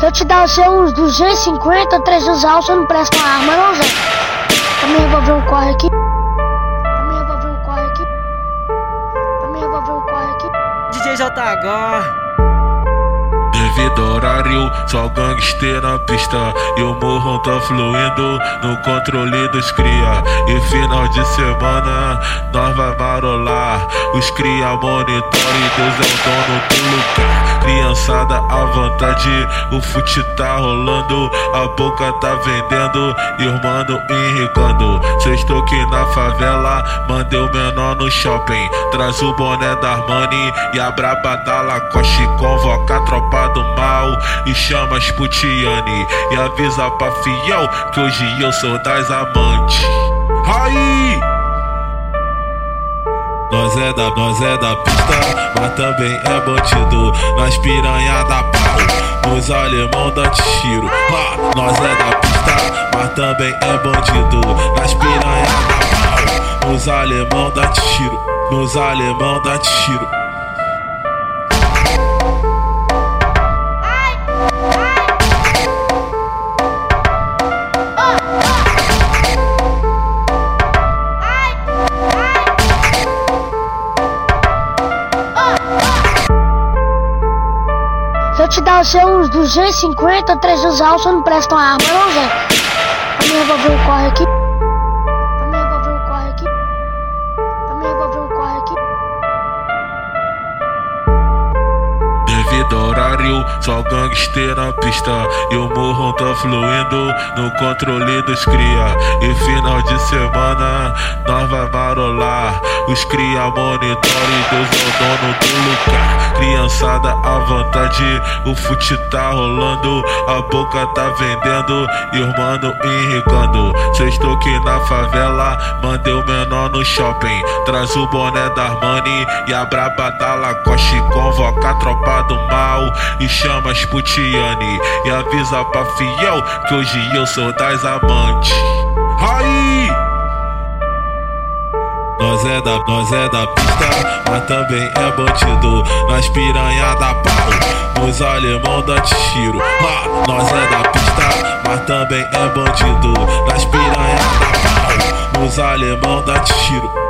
Se eu te dar os seus 250, 300 reais, você não presta uma arma, não, Zé? Me revolver um corre aqui. Me revolver um corre aqui. Me revolver um corre aqui. DJ JH. Ao horário, só gangster na pista. E o morro tá fluindo no controle dos cria. E final de semana, nós vai marolar. Os cria monitore, Deus é o dono do lugar. Criançada à vontade, o fute tá rolando. A boca tá vendendo, irmão enricando. Cê estou aqui na favela, mandei o menor no shopping. Traz o boné da Armani e a braba da Lacoste. Convoca a tropa do mal e chama as putiane E avisa pra fiel que hoje eu sou das amantes. Aí! Nós é da, nós é da pista, mas também é bandido Nas piranha da pau, nos alemão dá tiro Nós é da pista, mas também é bandido Nas piranha da pau, nos alemão dá tiro Nos alemão dá tiro Se eu te dar os seus 250, 300 reais, você não presta uma arma, não, Zé? Pra me revolver um corre aqui. Pra me revolver um corre aqui. Pra me revolver um corre aqui. Devido ao horário, só gangster na pista E o morro tá fluindo no controle dos cria E final nós vai marolar Os cria monitore, Deus é o dono do lugar. Criançada à vontade, o fute tá rolando. A boca tá vendendo, irmão enricando. Estou aqui na favela, mandei o menor no shopping. Traz o boné da Armani e a braba da Lacoste. Convoca a tropa do mal e chama as putiane E avisa pra fiel que hoje eu sou das amantes. Aí! Nós é da, nós é da pista, mas também é bandido. Nas piranha da pau, nos alemão dá tiro. Nós é da pista, mas também é bandido. Nas piranha da pau, nos alemão dá tiro